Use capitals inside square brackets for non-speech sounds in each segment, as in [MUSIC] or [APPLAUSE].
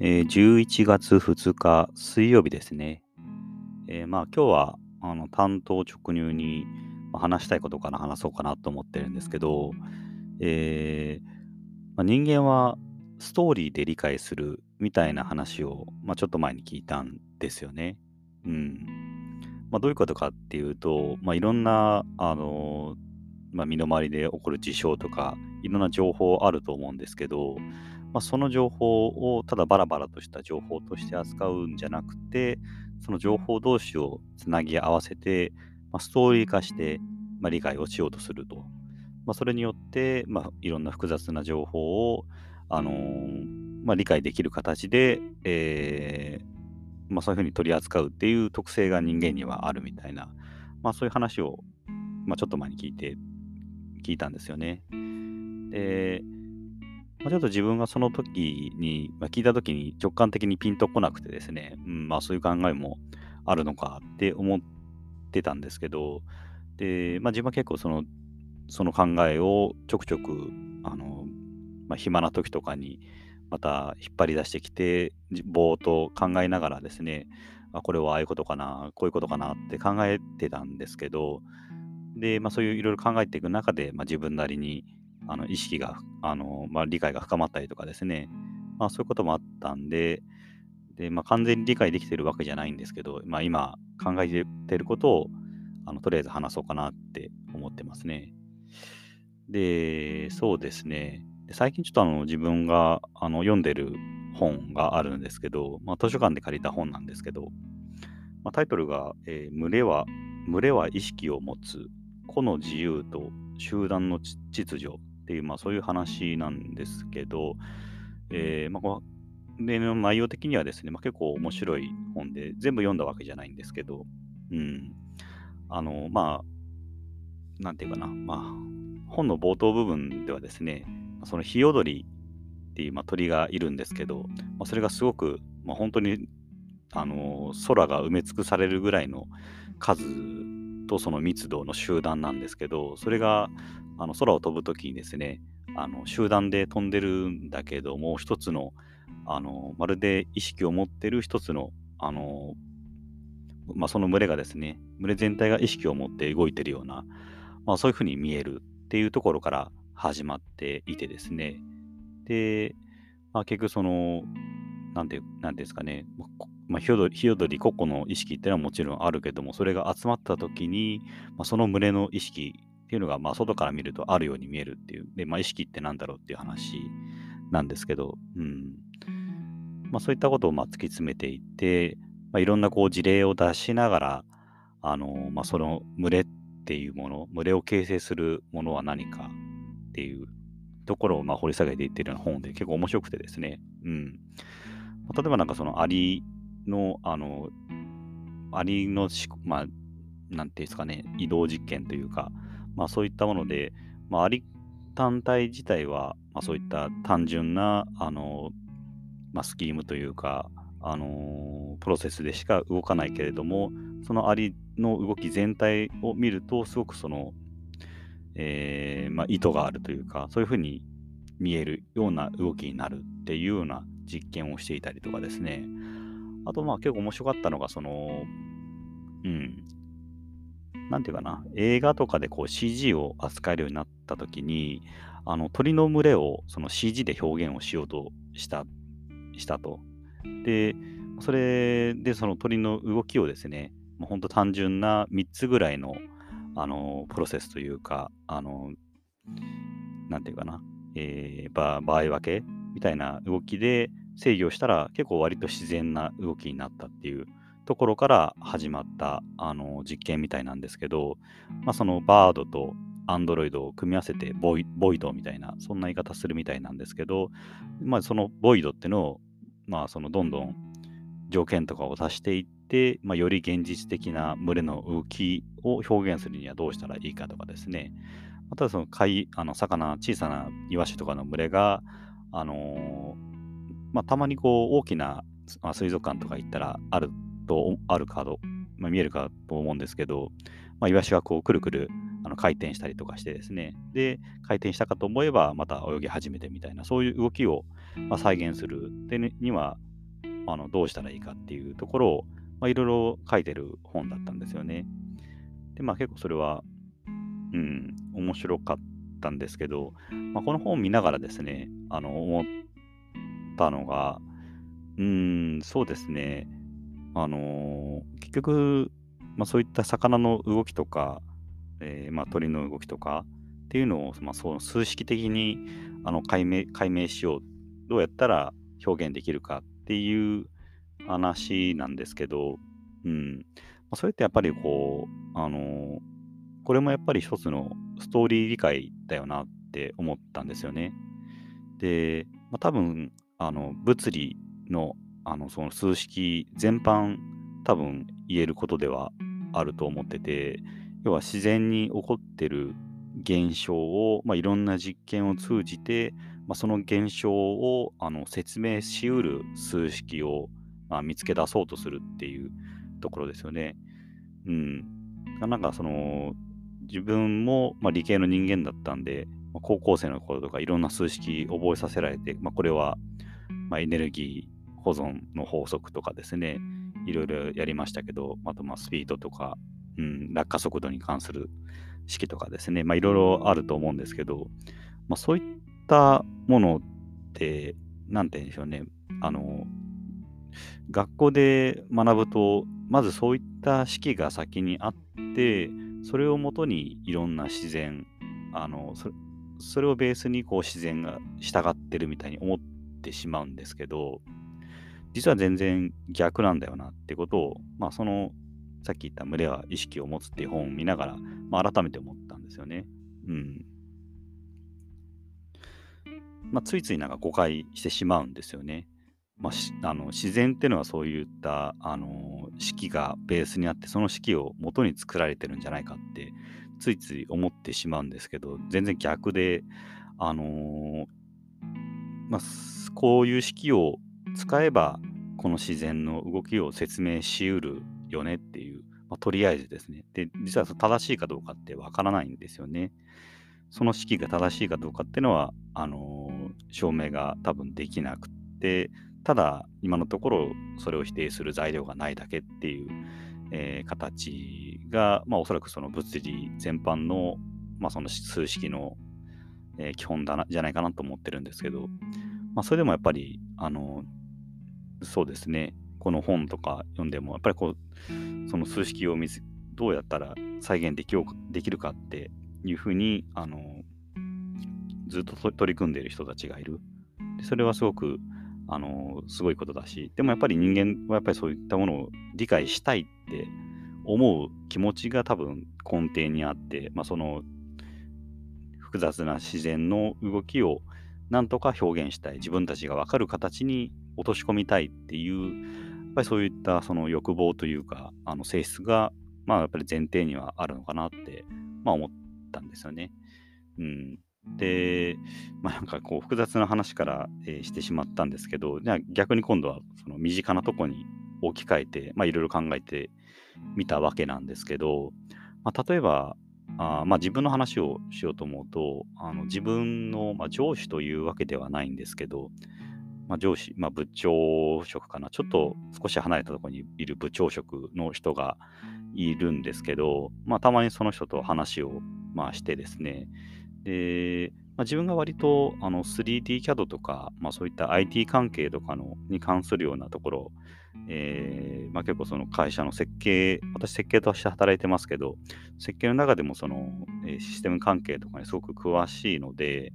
えー11月2日水曜日ですね。えーまあ今日はあの担当直入に話したいことから話そうかなと思ってるんですけど、えーまあ、人間はストーリーで理解するみたいな話を、まあ、ちょっと前に聞いたんですよね。うん。まあ、どういうことかっていうと、まあ、いろんな、あのま、身の回りで起こる事象とか、いろんな情報あると思うんですけど、まあ、その情報をただバラバラとした情報として扱うんじゃなくて、その情報同士をつなぎ合わせて、まあ、ストーリー化して、まあ、理解をしようとすると。まあ、それによって、まあ、いろんな複雑な情報を、あのーまあ、理解できる形で、えーまあ、そういうふうに取り扱うっていう特性が人間にはあるみたいな、まあ、そういう話を、まあ、ちょっと前に聞いて、聞いたんですよね。で、まあ、ちょっと自分がその時に、まあ、聞いた時に直感的にピンとこなくてですね、うん、まあそういう考えもあるのかって思ってたんですけど、で、まあ自分は結構その、その考えをちょくちょく、あの、まあ暇な時とかにまた引っ張り出してきて、ぼーっと考えながらですね、あこれはああいうことかな、こういうことかなって考えてたんですけど、で、まあそういういろいろ考えていく中で、まあ自分なりに、あの意識が、あのまあ、理解が深まったりとかですね、まあ、そういうこともあったんで、でまあ、完全に理解できてるわけじゃないんですけど、まあ、今考えてることをあのとりあえず話そうかなって思ってますね。で、そうですね。最近ちょっとあの自分があの読んでる本があるんですけど、まあ、図書館で借りた本なんですけど、まあ、タイトルが、えー群れは、群れは意識を持つ、個の自由と集団の秩序っていう、まあ、そういう話なんですけど、えーまあ、このでの内容的にはですね、まあ、結構面白い本で、全部読んだわけじゃないんですけど、うん。あの、まあ、なんていうかな、まあ、本の冒頭部分ではですね、そのヒヨドリっていう、まあ、鳥がいるんですけど、まあ、それがすごく、まあ、本当にあの空が埋め尽くされるぐらいの数とその密度の集団なんですけど、それがあの空を飛ぶときにですね、あの集団で飛んでるんだけども、一つのあのまるで意識を持ってる一つのあの、まあ、その群れがですね、群れ全体が意識を持って動いてるような、まあ、そういうふうに見えるっていうところから始まっていてですね、で、まあ、結局その、なんて、なんていうんですかね、まあ、ヒヨドリ、ヒヨドリ個々の意識っていうのはもちろんあるけども、それが集まった時に、まあ、その群れの意識っていうのが、まあ、外から見るとあるように見えるっていう、で、まあ、意識ってなんだろうっていう話なんですけど、うん。まあ、そういったことをまあ突き詰めていって、まあ、いろんなこう事例を出しながら、あの、まあ、その群れっていうもの、群れを形成するものは何かっていうところをまあ掘り下げていってるような本で結構面白くてですね、うん。まあ例えばなんかそのアリの、あの、アリのし、まあ、なんていうんですかね、移動実験というか、まあそういったもので、まあアリ単体自体は、まあそういった単純な、あの、まあスキームというか、あのプロセスでしか動かないけれども、そのアリの動き全体を見ると、すごくその、えーまあ、意図があるというか、そういうふうに見えるような動きになるっていうような実験をしていたりとかですね。あと、まあ結構面白かったのが、その、うん、なんていうかな、映画とかでこう CG を扱えるようになったときに、あの鳥の群れをその CG で表現をしようとしたしたと。で、それでその鳥の動きをですね、もう本当単純な3つぐらいのあのプロセスというか、あのなんていうかな、えー場合分けみたいな動きで制御したら結構割と自然な動きになったっていうところから始まったあの実験みたいなんですけど、まあ、そのバードとアンドロイドを組み合わせてボイボイドみたいな、そんな言い方するみたいなんですけど、まあ、そのボイドっていうのを、まあ、そのどんどん条件とかを足していって、まあ、より現実的な群れの動きを表現するにはどうしたらいいかとかですね。またその貝、あの魚、小さなイワシとかの群れが、あのーまあ、たまにこう大きなまあ水族館とか行ったらあると、あるかと、まあ、見えるかと思うんですけど、まあ、イワシがこうくるくるあの回転したりとかしてですね、で、回転したかと思えばまた泳ぎ始めてみたいな、そういう動きをまあ再現するってには、あのどうしたらいいかっていうところを、まあ、いろいろ書いてる本だったんですよね。で、まあ結構それは、うん、面白かったんですけど、まあ、この本を見ながらですね、あの、思ったのが、うん、そうですね、あのー、結局、まあ、そういった魚の動きとか、えー、まあ、鳥の動きとかっていうのを、まあ、その数式的にあの解明解明しよう。どうやったら表現できるかっていう話なんですけど、うん。まあ、それってやっぱりこう、あのー、これもやっぱり一つのストーリー理解だよなって思ったんですよね。で、まあ、多分あの物理のあのその数式全般多分言えることではあると思ってて要は自然に起こってる現象を、まあ、いろんな実験を通じて、まあ、その現象をあの説明しうる数式を、まあ、見つけ出そうとするっていうところですよね。うん。なんかその自分も、まあ、理系の人間だったんで、まあ、高校生の頃とかいろんな数式覚えさせられて、まあ、これは、まあ、エネルギー保存の法則とかですね、いろいろやりましたけど、あとまあスピードとか、うん、落下速度に関する式とかですね、まあ、いろいろあると思うんですけど、まあ、そういったものって、なんて言うんでしょうね、あの、学校で学ぶと、まずそういった式が先にあって、それをもとにいろんな自然、あのそそれをベースにこう自然が従ってるみたいに思っててしまうんですけど、実は全然逆なんだよなってことを、まあ、そのさっき言った群れは意識を持つっていう本を見ながら、まあ、改めて思ったんですよね。うん。まあ、ついついなんか誤解してしまうんですよね。まあ、あの自然っていうのはそういったあの式がベースにあってその式を元に作られてるんじゃないかってついつい思ってしまうんですけど全然逆であの、まあ、こういう式を使えばこの自然の動きを説明しうるよねっていう、まあ、とりあえずですね。で、実は正しいかどうかってわからないんですよね。その式が正しいかどうかっていうのは、あのー、証明が多分できなくて、ただ、今のところそれを否定する材料がないだけっていう、えー、形が、まあ、おそらくその物理全般の、まあ、その数式の、えー、基本だなじゃないかなと思ってるんですけど、まあ、それでもやっぱり、あのそうですね、この本とか読んでも、やっぱりこう、その数式を見つどうやったら再現できようできるかっていうふうに、あの、ずっと取り組んでいる人たちがいる。でそれはすごく、あの、すごいことだし、でもやっぱり人間はやっぱりそういったものを理解したいって思う気持ちが多分根底にあって、まあ、その複雑な自然の動きをなんとか表現したい自分たちが分かる形に落とし込みたいっていうやっぱりそういったその欲望というか、あの性質が、まあやっぱり前提にはあるのかなって、まあ思ったんですよね。うん。で、まあなんかこう複雑な話から、えー、してしまったんですけど、じゃあ逆に今度はその身近なとこに置き換えて、いろいろ考えてみたわけなんですけど、まあ、例えば、あまあ、自分の話をしようと思うと、あの自分の、まあ、上司というわけではないんですけど、まあ、上司、まあ、部長職かな、ちょっと少し離れたところにいる部長職の人がいるんですけど、まあ、たまにその人と話を、まあ、してですね、で、まあ、自分が割とあの 3D CAD とか、まあ、そういった IT 関係とかのに関するようなところ、えーまあ、結構その会社の設計、私設計として働いてますけど、設計の中でもその、え、システム関係とかにすごく詳しいので、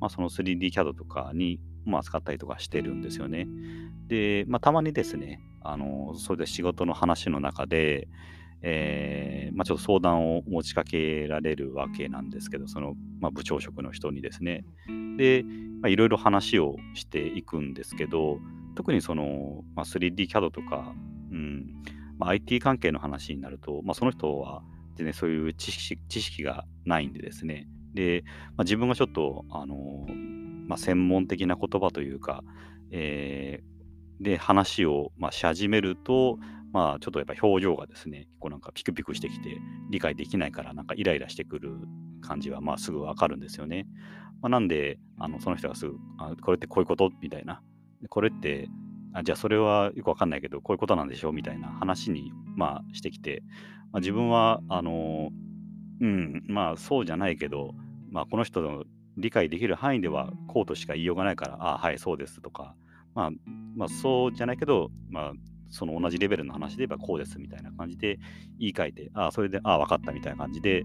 まあ、その 3D CAD とかにまあ、使ったりとかしてるんですよね。で、まあ、たまにですね、あのそれで仕事の話の中で、えーまあ、ちょっと相談を持ちかけられるわけなんですけど、その、まあ、部長職の人にですね。で、いろいろ話をしていくんですけど、特にその、まあ、3D CAD とか、うんまあ、IT 関係の話になると、まあ、その人は全然そういう知識知識がないんでですね。で、まあ、自分がちょっと、あのまあ、専門的な言葉というか、えー、で話を、まあ、し始めると、まあ、ちょっとやっぱ表情がですね、こうなんかピクピクしてきて、理解できないから、なんかイライラしてくる感じは、まあ、すぐわかるんですよね。まあ、なんで、あのその人がすぐあ、これってこういうこと？みたいな。これってあじゃあそれはよくわかんないけど、こういうことなんでしょ？うみたいな話に、まあ、してきて、まあ、自分は、あの、うん、まあそうじゃないけど、まあこの人の理解できる範囲ではこうとしか言いようがないから、ああ、はい、そうですとか、まあ、まあそうじゃないけど、まあその同じレベルの話で言えばこうですみたいな感じで言い換えて、ああ、それで、ああ、分かったみたいな感じで、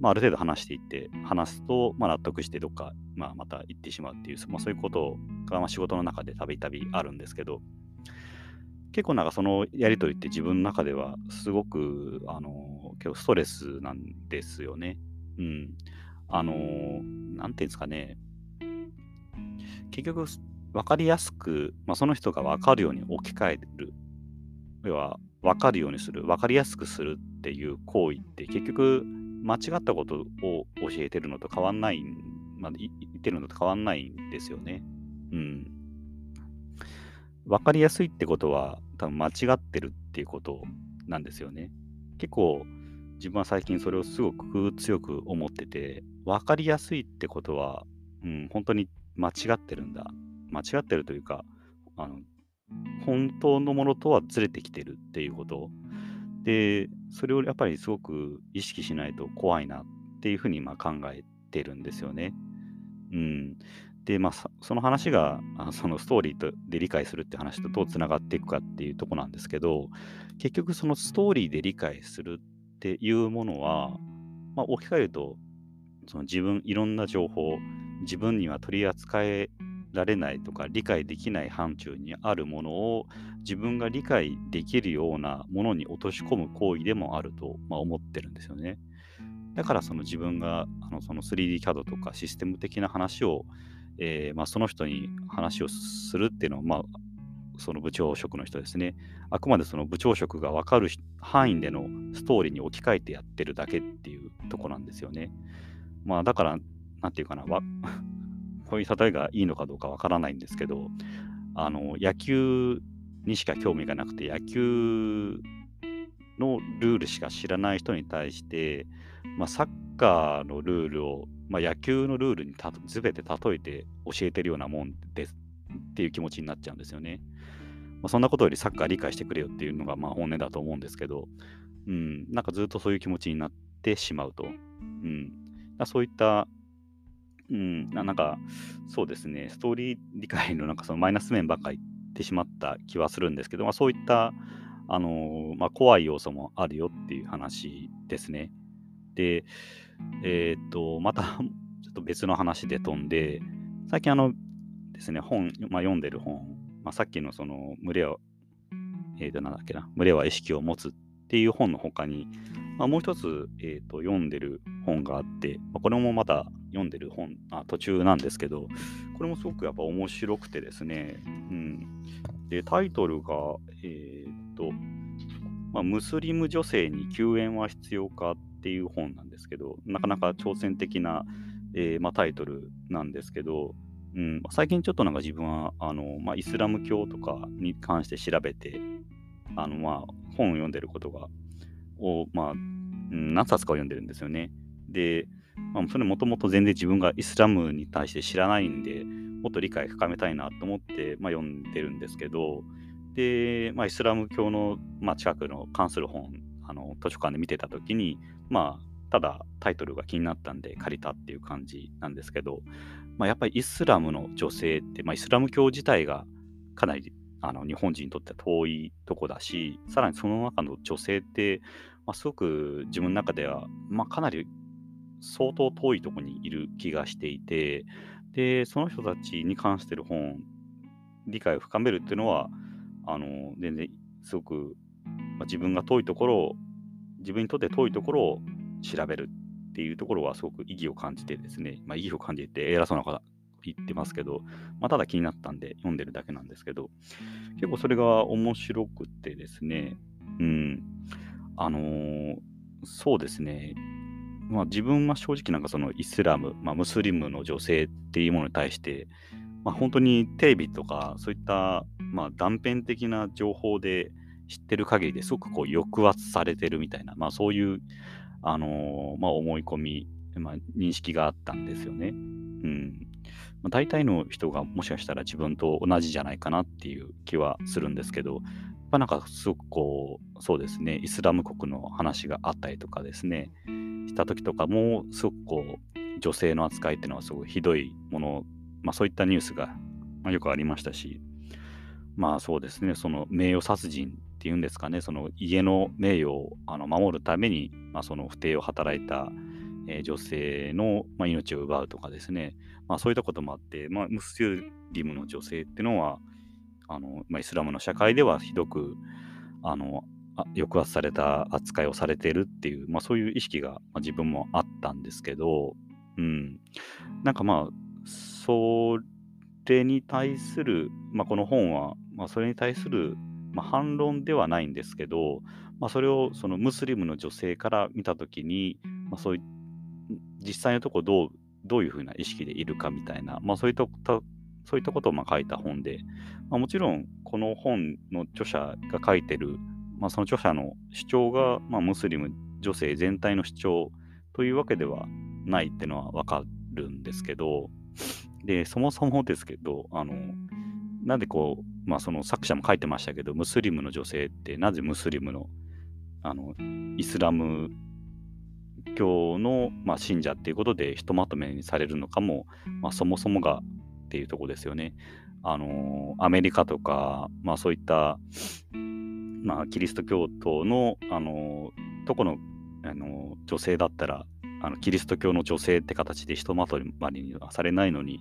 まあ、ある程度話していって、話すと、まあ、納得してどっか、まあ、また行ってしまうっていう、まあ、そういうことが、まあ、仕事の中でたびたびあるんですけど、結構なんかそのやりとりって自分の中ではすごく、あの、結構ストレスなんですよね。うん。あの、なんていうんですかね。結局、分かりやすく、まあ、その人が分かるように置き換える。要は、分かるようにする、分かりやすくするっていう行為って結局、間違ったことを教えてるのと変わんない、まあ、言ってるのと変わんないんですよね。うん。分かりやすいってことは多分間違ってるっていうことなんですよね。結構自分は最近それをすごく強く思ってて分かりやすいってことは、うん、本当に間違ってるんだ。間違ってるというかあの本当のものとはずれてきてるっていうことでそれをやっぱりすごく意識しないと怖いなっていうふうにま考えてるんですよね。うん、で、まあ、その話があそのストーリーとで理解するって話とどうつながっていくかっていうとこなんですけど、結局そのストーリーで理解するっていうものは、まあ、置き換えると、その自分、いろんな情報、自分には取り扱えられないとか理解できない範疇にあるものを自分が理解できるようなものに落とし込む行為でもあると、まあ、思ってるんですよね。だからその自分があのその 3D CAD とかシステム的な話をえー、まあ、その人に話をするっていうのは、まあ、その部長職の人ですね。あくまでその部長職が分かる範囲でのストーリーに置き換えてやってるだけっていうとこなんですよね。まあだから、なんていうかな、わこういう例えがいいのかどうかわからないんですけど、あの野球にしか興味がなくて、野球のルールしか知らない人に対して、まあ、サッカーのルールをまあ、野球のルールにた全て例えて教えてるようなもんですっていう気持ちになっちゃうんですよね。まあ、そんなことよりサッカー理解してくれよっていうのがまあ本音だと思うんですけど、うん、なんかずっとそういう気持ちになってしまうと。うん、そういった、うん、なんかそうですね、ストーリー理解のなんかそのマイナス面ばっかり言ってしまった気はするんですけど、まあ、そういったあのまあ、怖い要素もあるよっていう話ですね。で、えっ、と、また [LAUGHS] ちょっと別の話で飛んで、最近あのですね、本、まあ、読んでる本、まあ、さっきのその、群れは、えっ、と、なんだっけな、群れは意識を持つっていう本の他に、まあ、もう一つ、えーと、読んでる本があって、まあ、これもまだ読んでる本あ、途中なんですけど、これもすごくやっぱ面白くてですね、うん。で、タイトルが、えっ、と、まあ、ムスリム女性に救援は必要か？っていう本なんですけど、なかなか挑戦的な、えーまあ、タイトルなんですけど、うん、最近ちょっとなんか自分はあの、まあ、イスラム教とかに関して調べて、あのまあ、本を読んでることが、をまあ、うん、何冊かを読んでるんですよね。で、まあ、それもともと全然自分がイスラムに対して知らないんで、もっと理解深めたいなと思って、まあ、読んでるんですけど、で、まあ、イスラム教の、まあ、近くの関する本、あの図書館で見てたときに、まあ、ただタイトルが気になったんで借りたっていう感じなんですけど、まあ、やっぱりイスラムの女性って、まあ、イスラム教自体がかなりあの日本人にとっては遠いとこだし、さらにその中の女性って、まあ、すごく自分の中では、まあ、かなり相当遠いとこにいる気がしていて、で、その人たちに関してる本、理解を深めるっていうのは、あの全然すごく、まあ、自分が遠いところを自分にとって遠いところを調べるっていうところはすごく意義を感じてですね、まあ、意義を感じて偉そうな方言ってますけど、まあ、ただ気になったんで読んでるだけなんですけど、結構それが面白くてですね、うん、あのー、そうですね、まあ、自分は正直なんかそのイスラム、まあ、ムスリムの女性っていうものに対して、まあ、本当にテレビとかそういったまあ断片的な情報で知ってる限りですごくこう抑圧されてるみたいな、まあ、そういう、あのー、まあ、思い込み、まあ、認識があったんですよね。うんまあ、大体の人がもしかしたら自分と同じじゃないかなっていう気はするんですけど、まあ、なんかすごくこう、そうですね、イスラム国の話があったりとかですね、した時とかも、すごくこう、女性の扱いっていうのはすごいひどいもの、まあそういったニュースが、よくありましたし、まあそうですね、その名誉殺人っていうんですかね、その家の名誉をあの守るために、まあ、その不定を働いた、えー、女性の、まあ、命を奪うとかですね、まあ、そういったこともあって、まあ、ムスリムの女性っていうのは、あのまあ、イスラムの社会ではひどくあの抑圧された扱いをされているっていう、まあ、そういう意識が、ま、自分もあったんですけど、うん、なんかまあそれに対する、まあ、この本は、まあ、それに対する、ま、反論ではないんですけど、まあ、それをそのムスリムの女性から見たときに、ま、そういう実際のとこどうどういうふうな意識でいるかみたいな、まあ、そういったそういったことをま書いた本で、まあ、もちろんこの本の著者が書いてる、まあ、その著者の主張が、まあ、ムスリム女性全体の主張というわけではないっていうのはわかるんですけど、で、そもそもですけど、あの、なんでこう、まあその作者も書いてましたけど、ムスリムの女性ってなぜムスリムの、あの、イスラム教の、まあ、信者っていうことでひとまとめにされるのかも、まあ、そもそもがっていうとこですよね。あのアメリカとか、まあ、そういった、まあ、キリスト教徒の、あのどこのあの女性だったらあのキリスト教の女性って形でひとまとまりにはされないのに、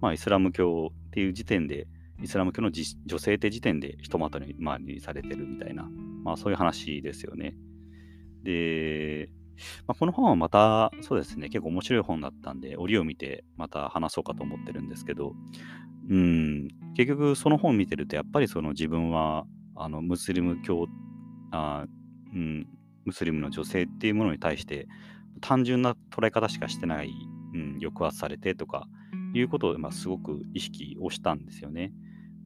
まあ、イスラム教っていう時点でイスラム教の女性って時点でひとまとまりにされてるみたいな、まあ、そういう話ですよね。で、まあ、この本はまた、そうですね、結構面白い本だったんで、折を見てまた話そうかと思ってるんですけど、うん、結局その本見てると、やっぱりその自分は、あの、ムスリム教、あうん、ムスリムの女性っていうものに対して、単純な捉え方しかしてない、うん、抑圧されてとか、いうことを、まあ、すごく意識をしたんですよね。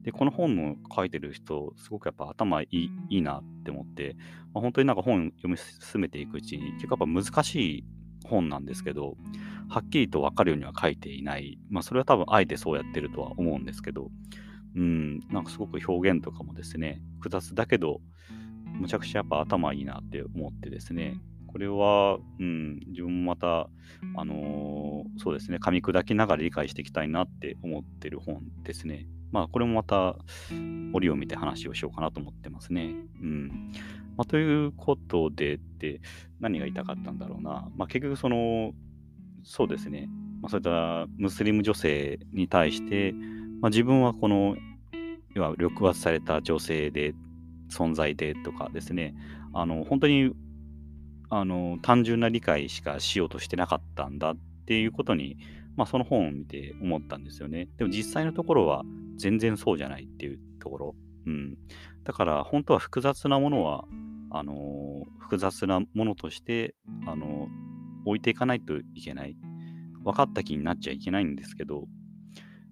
で、この本の書いてる人、すごくやっぱ頭いいいいなって思って、まあ、本当になんか本読み進めていくうちに、結構やっぱ難しい本なんですけど、はっきりと分かるようには書いていない。まあ、それは多分あえてそうやってるとは思うんですけど、うん、なんかすごく表現とかもですね、複雑だけど、むちゃくちゃやっぱ頭いいなって思ってですね、これは、うん、自分もまた、あのー、そうですね、噛み砕きながら理解していきたいなって思ってる本ですね。まあ、これもまた、折を見て話をしようかなと思ってますね。うん。まあ、ということで、で、何が言いたかったんだろうな。まあ、結局、その、そうですね、まあ、そういったムスリム女性に対して、まあ、自分はこの、要は抑圧された女性で、存在でとかですね、あの、本当に、あの、単純な理解しかしようとしてなかったんだっていうことに、まあ、その本を見て思ったんですよね。でも実際のところは全然そうじゃないっていうところ。うん。だから本当は複雑なものは、あの、複雑なものとして、あの、置いていかないといけない。分かった気になっちゃいけないんですけど、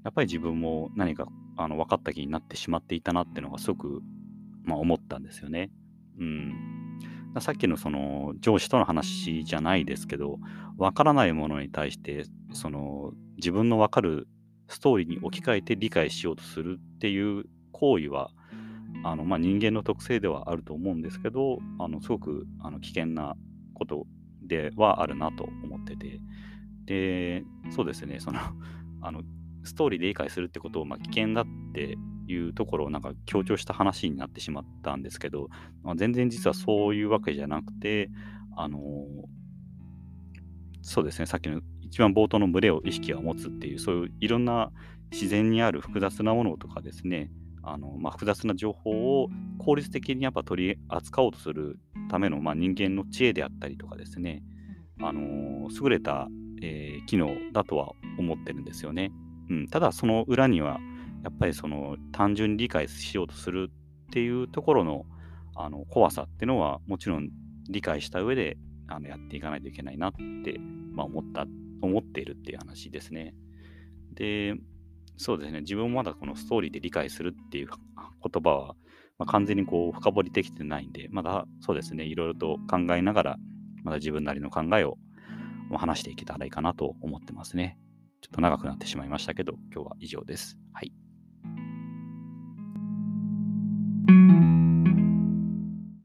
やっぱり自分も何かあの分かった気になってしまっていたなっていうのがすごく、まあ、思ったんですよね。うん。さっきのその上司との話じゃないですけど、分からないものに対して、その自分の分かるストーリーに置き換えて理解しようとするっていう行為は、あのまあ、人間の特性ではあると思うんですけど、あのすごくあの危険なことではあるなと思ってて、で、そうですね、その、あのストーリーで理解するってことを、まあ、危険だっていうところをなんか強調した話になってしまったんですけど、まあ、全然実はそういうわけじゃなくて、あのー、そうですね、さっきの一番冒頭の群れを意識を持つっていう、そういういろんな自然にある複雑なものとかですね、あのまあ、複雑な情報を効率的にやっぱ取り扱おうとするための、まあ、人間の知恵であったりとかですね、あのー、優れた、えー、機能だとは思ってるんですよね。うん、ただその裏にはやっぱりその単純に理解しようとするっていうところのあの怖さっていうのはもちろん理解した上であのやっていかないといけないなって、まあ、思った思っているっていう話ですね。で、そうですね、自分もまだこのストーリーで理解するっていう言葉は、まあ、完全にこう深掘りできてないんで、まだそうですね、いろいろと考えながら、まだ自分なりの考えを話していけたらいいかなと思ってますね。ちょっと長くなってしまいましたけど、今日は以上です。はい。